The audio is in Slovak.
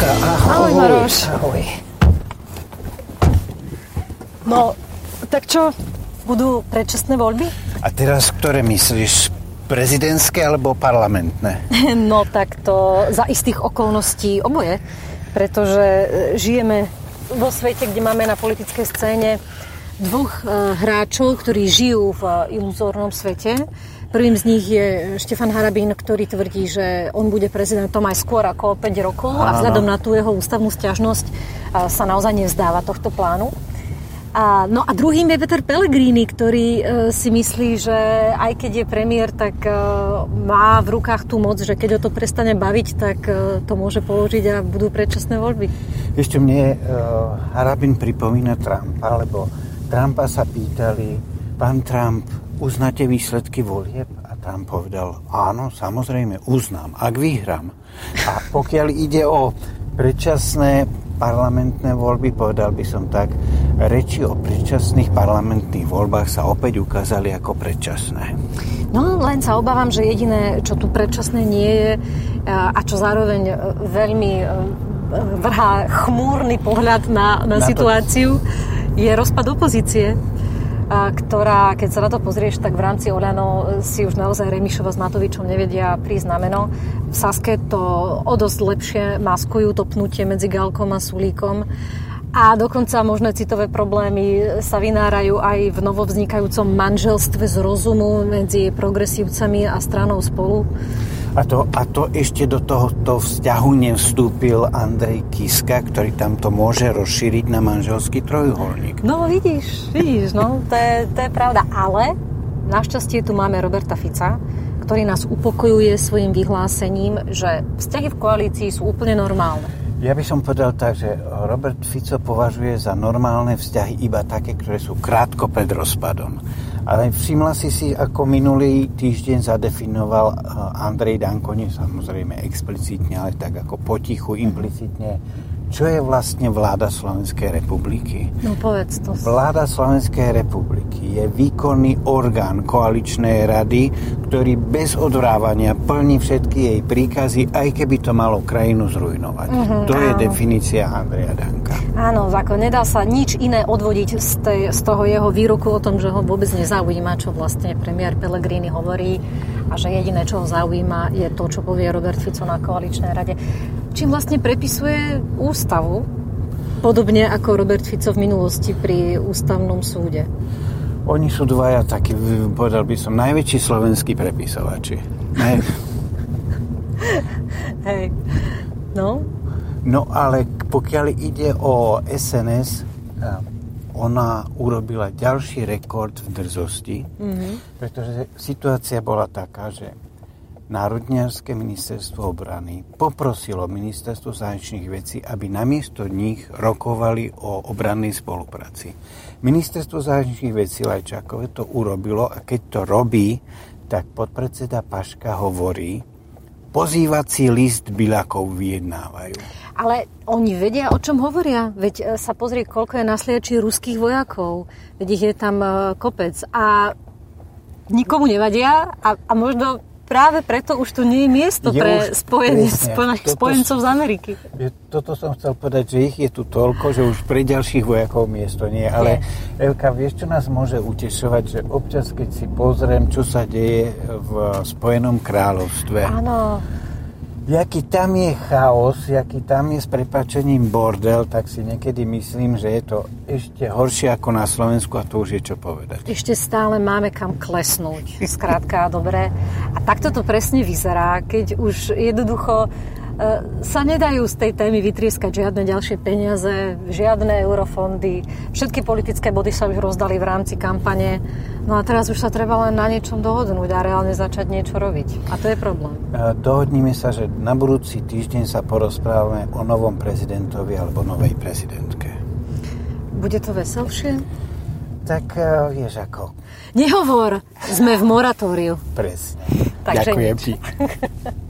Ivka, ahoj. Ahoj, Maroš. Ahoj. No, tak čo? Budú predčasné voľby? A teraz ktoré myslíš? Prezidentské alebo parlamentné? No tak to za istých okolností oboje, pretože e, žijeme vo svete, kde máme na politickej scéne dvoch e, hráčov, ktorí žijú v e, iluzórnom svete. Prvým z nich je Štefan Harabín, ktorý tvrdí, že on bude prezidentom aj skôr ako 5 rokov a vzhľadom na tú jeho ústavnú stiažnosť sa naozaj nevzdáva tohto plánu. A, no a druhým je Peter Pellegrini, ktorý e, si myslí, že aj keď je premiér, tak e, má v rukách tú moc, že keď ho to prestane baviť, tak e, to môže položiť a budú predčasné voľby. Ešte mne e, Harabin pripomína Trumpa, lebo Trumpa sa pýtali, pán Trump, uznáte výsledky volieb? A Trump povedal, áno, samozrejme, uznám, ak vyhrám. A pokiaľ ide o predčasné parlamentné voľby, povedal by som tak, reči o predčasných parlamentných voľbách sa opäť ukázali ako predčasné. No, len sa obávam, že jediné, čo tu predčasné nie je a čo zároveň veľmi vrhá chmúrny pohľad na, na, na situáciu, to... je rozpad opozície ktorá, keď sa na to pozrieš, tak v rámci Oľano si už naozaj Remišova s Matovičom nevedia prísť na meno. V Saske to o dosť lepšie maskujú to pnutie medzi Galkom a Sulíkom. A dokonca možné citové problémy sa vynárajú aj v novovznikajúcom manželstve z rozumu medzi progresívcami a stranou spolu. A to, a to ešte do tohoto vzťahu nevstúpil Andrej Kiska, ktorý tam to môže rozšíriť na manželský trojuholník. No vidíš, vidíš, no to je, to je pravda. Ale našťastie tu máme Roberta Fica, ktorý nás upokojuje svojim vyhlásením, že vzťahy v koalícii sú úplne normálne. Ja by som povedal tak, že Robert Fico považuje za normálne vzťahy iba také, ktoré sú krátko pred rozpadom. Ale všimla si si, ako minulý týždeň zadefinoval eh, Andrej Danko, nie samozrejme explicitne, ale tak ako potichu, implicitne, čo je vlastne vláda Slovenskej republiky? No povedz to. Vláda Slovenskej republiky je výkonný orgán koaličnej rady, ktorý bez odvrávania plní všetky jej príkazy, aj keby to malo krajinu zrujnovať. Uh-huh, to áno. je definícia Andreja Danka. Áno, ako nedá sa nič iné odvodiť z, tej, z toho jeho výroku o tom, že ho vôbec nezaujíma, čo vlastne premiér Pellegrini hovorí a že jediné, čo ho zaujíma, je to, čo povie Robert Fico na koaličnej rade čím vlastne prepisuje ústavu, podobne ako Robert Fico v minulosti pri ústavnom súde. Oni sú dvaja takí, povedal by som, najväčší slovenskí prepisovači. Naj... Hej. No? No ale pokiaľ ide o SNS, ona urobila ďalší rekord v drzosti, mm-hmm. pretože situácia bola taká, že Národniarské ministerstvo obrany poprosilo ministerstvo zahraničných vecí, aby namiesto nich rokovali o obrannej spolupráci. Ministerstvo zahraničných vecí Lajčákové to urobilo a keď to robí, tak podpredseda Paška hovorí, pozývací list Bilakov vyjednávajú. Ale oni vedia, o čom hovoria. Veď e, sa pozrie, koľko je na ruských vojakov. Veď ich je tam e, kopec. A nikomu nevadia a, a možno práve preto už tu nie je miesto je pre spojen, spojen, spojencov z Ameriky. Je, toto som chcel povedať, že ich je tu toľko, že už pre ďalších vojakov miesto nie. Ale je. Evka, vieš, čo nás môže utešovať, že občas, keď si pozriem, čo sa deje v Spojenom kráľovstve. Áno jaký tam je chaos, jaký tam je s prepačením bordel, tak si niekedy myslím, že je to ešte horšie ako na Slovensku a to už je čo povedať. Ešte stále máme kam klesnúť, skrátka dobre. A takto to presne vyzerá, keď už jednoducho sa nedajú z tej témy vytrieskať žiadne ďalšie peniaze, žiadne eurofondy. Všetky politické body sa už rozdali v rámci kampane. No a teraz už sa treba len na niečom dohodnúť a reálne začať niečo robiť. A to je problém. E, dohodnime sa, že na budúci týždeň sa porozprávame o novom prezidentovi alebo novej prezidentke. Bude to veselšie? Tak e, vieš ako. Nehovor, sme v moratóriu. Presne. Takže Ďakujem ti.